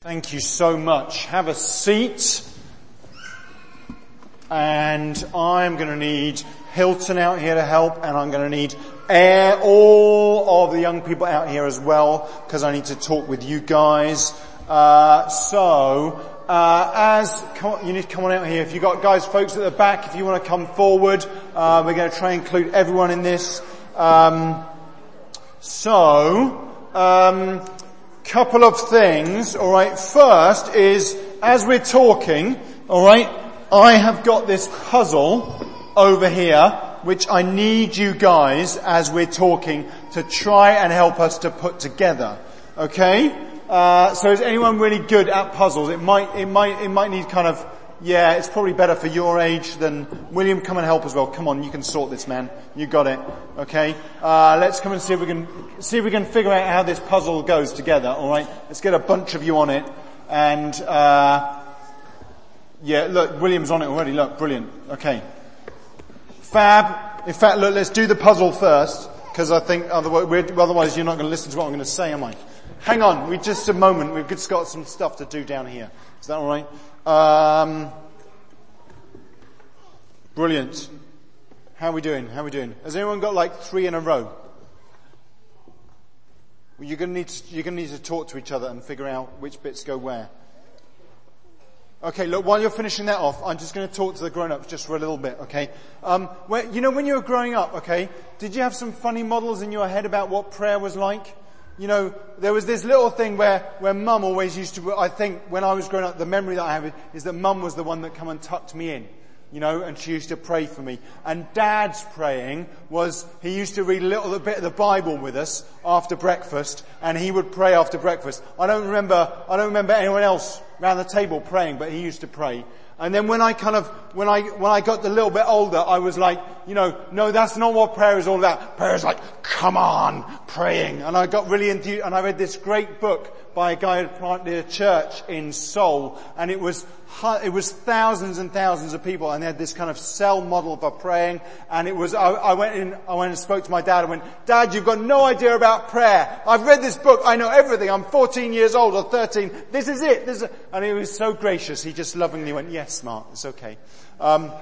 Thank you so much. Have a seat. And I'm going to need Hilton out here to help and I'm going to need Air, all of the young people out here as well because I need to talk with you guys. Uh, so, uh, as on, you need to come on out here. If you got guys, folks at the back, if you want to come forward, uh, we're going to try and include everyone in this. Um, so, um, couple of things, alright. First is, as we're talking, alright, I have got this puzzle over here, which I need you guys, as we're talking, to try and help us to put together. Okay? Uh, so is anyone really good at puzzles? It might, it might, it might need kind of yeah, it's probably better for your age than William. Come and help as well. Come on, you can sort this, man. You got it. Okay. Uh, let's come and see if we can see if we can figure out how this puzzle goes together. All right. Let's get a bunch of you on it, and uh, yeah, look, William's on it already. Look, brilliant. Okay. Fab. In fact, look, let's do the puzzle first because I think otherwise, you're not going to listen to what I'm going to say, am I? Hang on, we just a moment. We've just got some stuff to do down here. Is that all right? Um, brilliant. How are we doing? How are we doing? Has anyone got like three in a row? Well, you're going to need to, you're going to need to talk to each other and figure out which bits go where. Okay, look, while you're finishing that off, I'm just going to talk to the grown-ups just for a little bit, okay? Um, where, you know, when you were growing up, okay, did you have some funny models in your head about what prayer was like? You know, there was this little thing where, where mum always used to, I think when I was growing up, the memory that I have is that mum was the one that come and tucked me in. You know, and she used to pray for me. And dad's praying was, he used to read a little bit of the Bible with us after breakfast, and he would pray after breakfast. I don't remember, I don't remember anyone else around the table praying, but he used to pray. And then when I kind of, when I, when I got a little bit older, I was like, you know, no, that's not what prayer is all about. Prayer is like, come on, praying. And I got really enthused, and I read this great book by a guy who planted a church in Seoul, and it was it was thousands and thousands of people and they had this kind of cell model for praying and it was, I, I, went in, I went and spoke to my dad and went, dad, you've got no idea about prayer. I've read this book. I know everything. I'm 14 years old or 13. This is it. This is, and he was so gracious. He just lovingly went, yes, Mark, it's okay. Um,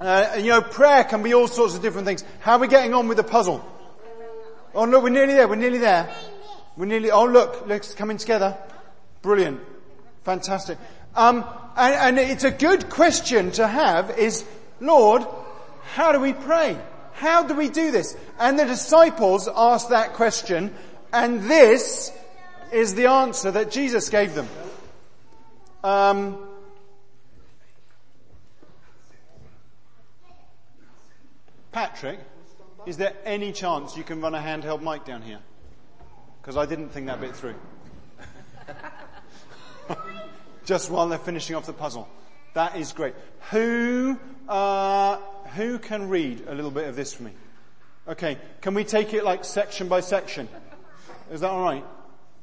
uh, you know, prayer can be all sorts of different things. How are we getting on with the puzzle? Oh no, we're nearly there. We're nearly there. We're nearly, oh look, let's come together. Brilliant. Fantastic. Um, and, and it's a good question to have is, Lord, how do we pray? How do we do this? And the disciples asked that question, and this is the answer that Jesus gave them. Um, Patrick, is there any chance you can run a handheld mic down here? Because I didn't think that bit through. just while they're finishing off the puzzle. That is great. Who, uh, who can read a little bit of this for me? Okay, can we take it like section by section? Is that alright?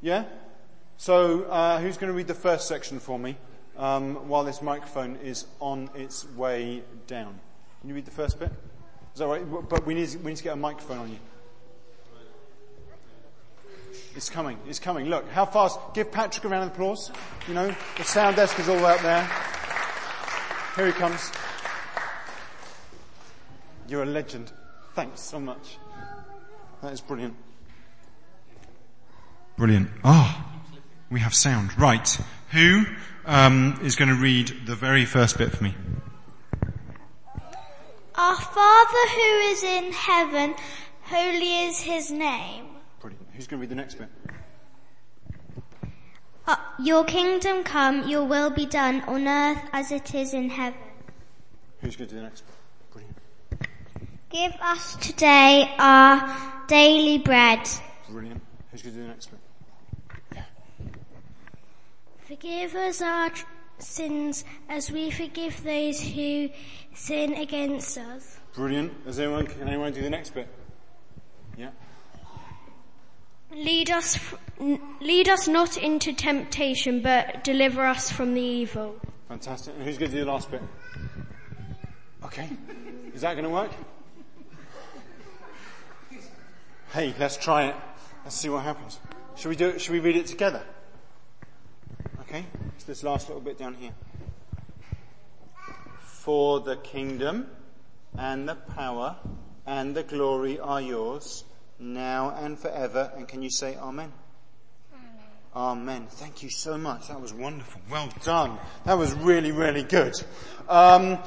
Yeah? So, uh, who's going to read the first section for me um, while this microphone is on its way down? Can you read the first bit? Is that right? But we need, we need to get a microphone on you. It's coming. It's coming. Look, how fast. Give Patrick a round of applause. You know, the sound desk is all out there. Here he comes. You're a legend. Thanks so much. That is brilliant. Brilliant. Ah, oh, we have sound. Right. Who um, is going to read the very first bit for me? Our Father who is in heaven, holy is his name. Brilliant. Who's going to read the next bit? Uh, your kingdom come, your will be done on earth as it is in heaven. Who's going to do the next bit? Brilliant. Give us today our daily bread. Brilliant. Who's going to do the next bit? Yeah. Forgive us our tr- sins as we forgive those who sin against us. Brilliant. Does anyone, can anyone do the next bit? Yeah. Lead us, lead us not into temptation, but deliver us from the evil. Fantastic. And who's going to do the last bit? Okay. Is that going to work? Hey, let's try it. Let's see what happens. Should we do it? Should we read it together? Okay? It's this last little bit down here. For the kingdom and the power and the glory are yours now and forever. And can you say amen? Amen. Thank you so much. That was wonderful. Well done. That was really, really good. Um,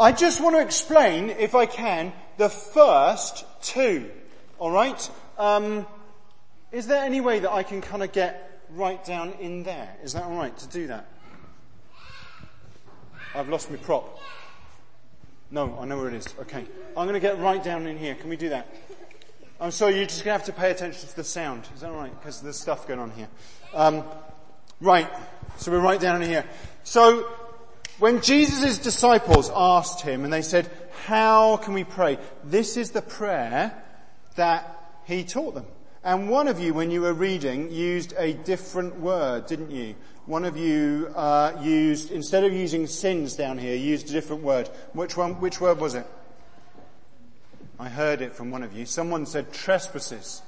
I just want to explain, if I can, the first two. All right. Um, is there any way that I can kind of get right down in there? Is that all right to do that? I've lost my prop. No, I know where it is. Okay. I'm going to get right down in here. Can we do that? I'm sorry, you're just going to have to pay attention to the sound. Is that all right? Because there's stuff going on here. Um, right. So we're right down in here. So when Jesus' disciples asked him and they said, how can we pray? This is the prayer that he taught them. And one of you, when you were reading, used a different word, didn't you? One of you uh, used, instead of using sins down here, used a different word. Which one? Which word was it? I heard it from one of you. Someone said trespasses.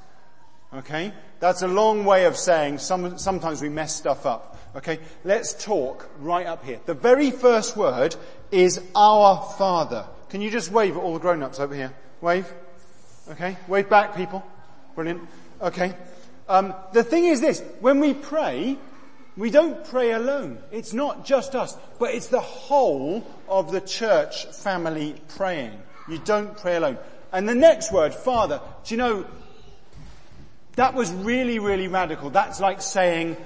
Okay? That's a long way of saying some, sometimes we mess stuff up. Okay? Let's talk right up here. The very first word is our Father. Can you just wave at all the grown-ups over here? Wave. Okay? Wave back, people. Brilliant. Okay. Um, the thing is this, when we pray, we don't pray alone. It's not just us, but it's the whole of the church family praying. You don't pray alone. And the next word, Father, do you know, that was really, really radical. That's like saying,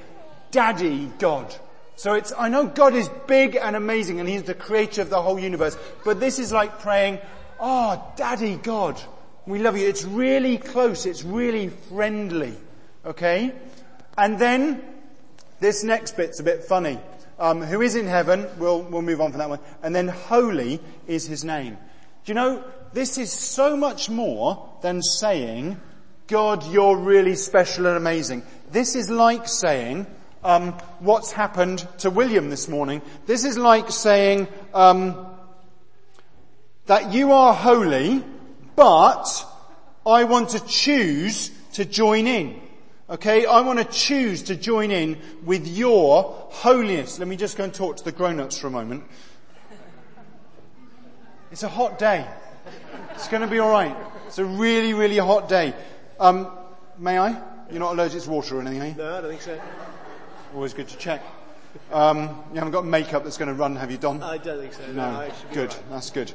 Daddy God. So it's, I know God is big and amazing and He's the creator of the whole universe, but this is like praying, Oh, Daddy God. We love you. It's really close. It's really friendly. Okay? And then, this next bit's a bit funny. Um, who is in heaven? We'll, we'll move on from that one. And then holy is his name. Do you know, this is so much more than saying, God, you're really special and amazing. This is like saying, um, what's happened to William this morning. This is like saying um, that you are holy, but I want to choose to join in. Okay, I want to choose to join in with your holiness. Let me just go and talk to the grown-ups for a moment. It's a hot day. It's going to be alright. It's a really, really hot day. Um, may I? You're not allergic to water or anything, are you? No, I don't think so. Always good to check. Um, you haven't got makeup that's going to run, have you, Don? I don't think so. No, No, I should be good. all right. That's good.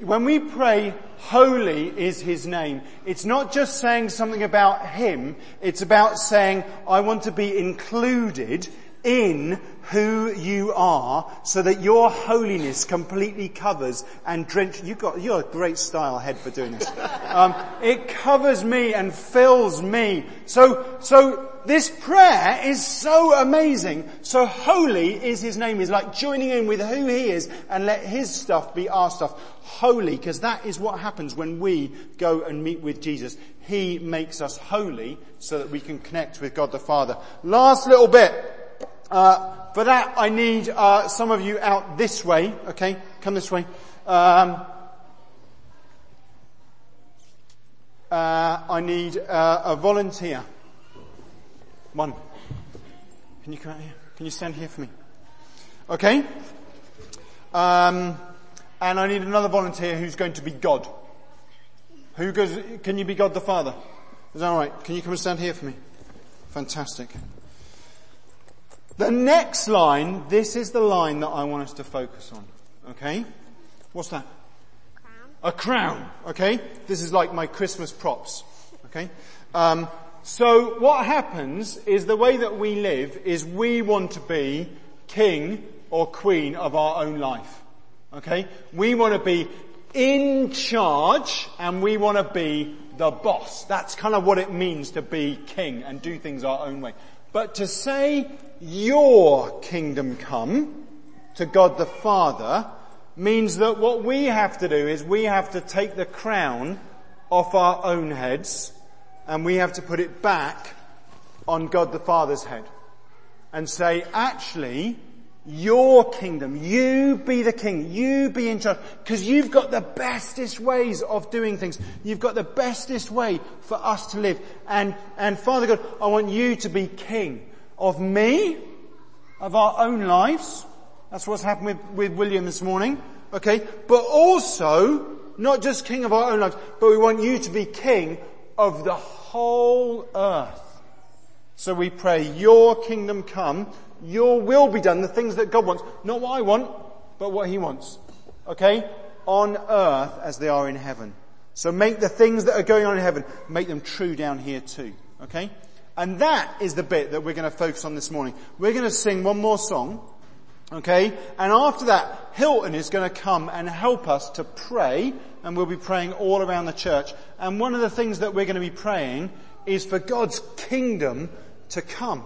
When we pray, holy is his name, it's not just saying something about him, it's about saying, I want to be included in who you are so that your holiness completely covers and drench, you got, you're a great style head for doing this. Um, it covers me and fills me. So, so this prayer is so amazing. So holy is his name. Is like joining in with who he is and let his stuff be our stuff. Holy, because that is what happens when we go and meet with Jesus. He makes us holy so that we can connect with God the Father. Last little bit. Uh, for that, I need uh, some of you out this way. Okay, come this way. Um, uh, I need uh, a volunteer. One. Can you come out here? Can you stand here for me? Okay. Um, and I need another volunteer who's going to be God. Who goes? Can you be God the Father? Is that all right? Can you come and stand here for me? Fantastic. The next line, this is the line that I want us to focus on. Okay? What's that? A crown. Okay? This is like my Christmas props. Okay? Um, so what happens is the way that we live is we want to be king or queen of our own life. Okay? We want to be in charge and we want to be the boss. That's kind of what it means to be king and do things our own way. But to say your kingdom come to God the Father means that what we have to do is we have to take the crown off our own heads and we have to put it back on God the Father's head and say, actually, your kingdom, you be the king, you be in charge, because you've got the bestest ways of doing things. You've got the bestest way for us to live. And, and Father God, I want you to be king of me of our own lives. That's what's happened with, with William this morning. Okay. But also, not just king of our own lives, but we want you to be king of the whole earth. So we pray, your kingdom come, your will be done, the things that God wants, not what I want, but what he wants. Okay? On earth as they are in heaven. So make the things that are going on in heaven, make them true down here too. Okay? And that is the bit that we're going to focus on this morning. We're going to sing one more song. Okay? And after that, Hilton is going to come and help us to pray, and we'll be praying all around the church. And one of the things that we're going to be praying is for God's kingdom to come.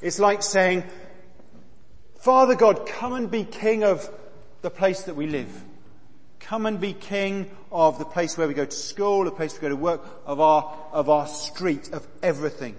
It's like saying, Father God, come and be king of the place that we live. Come and be king of the place where we go to school, the place we go to work, of our, of our street, of everything.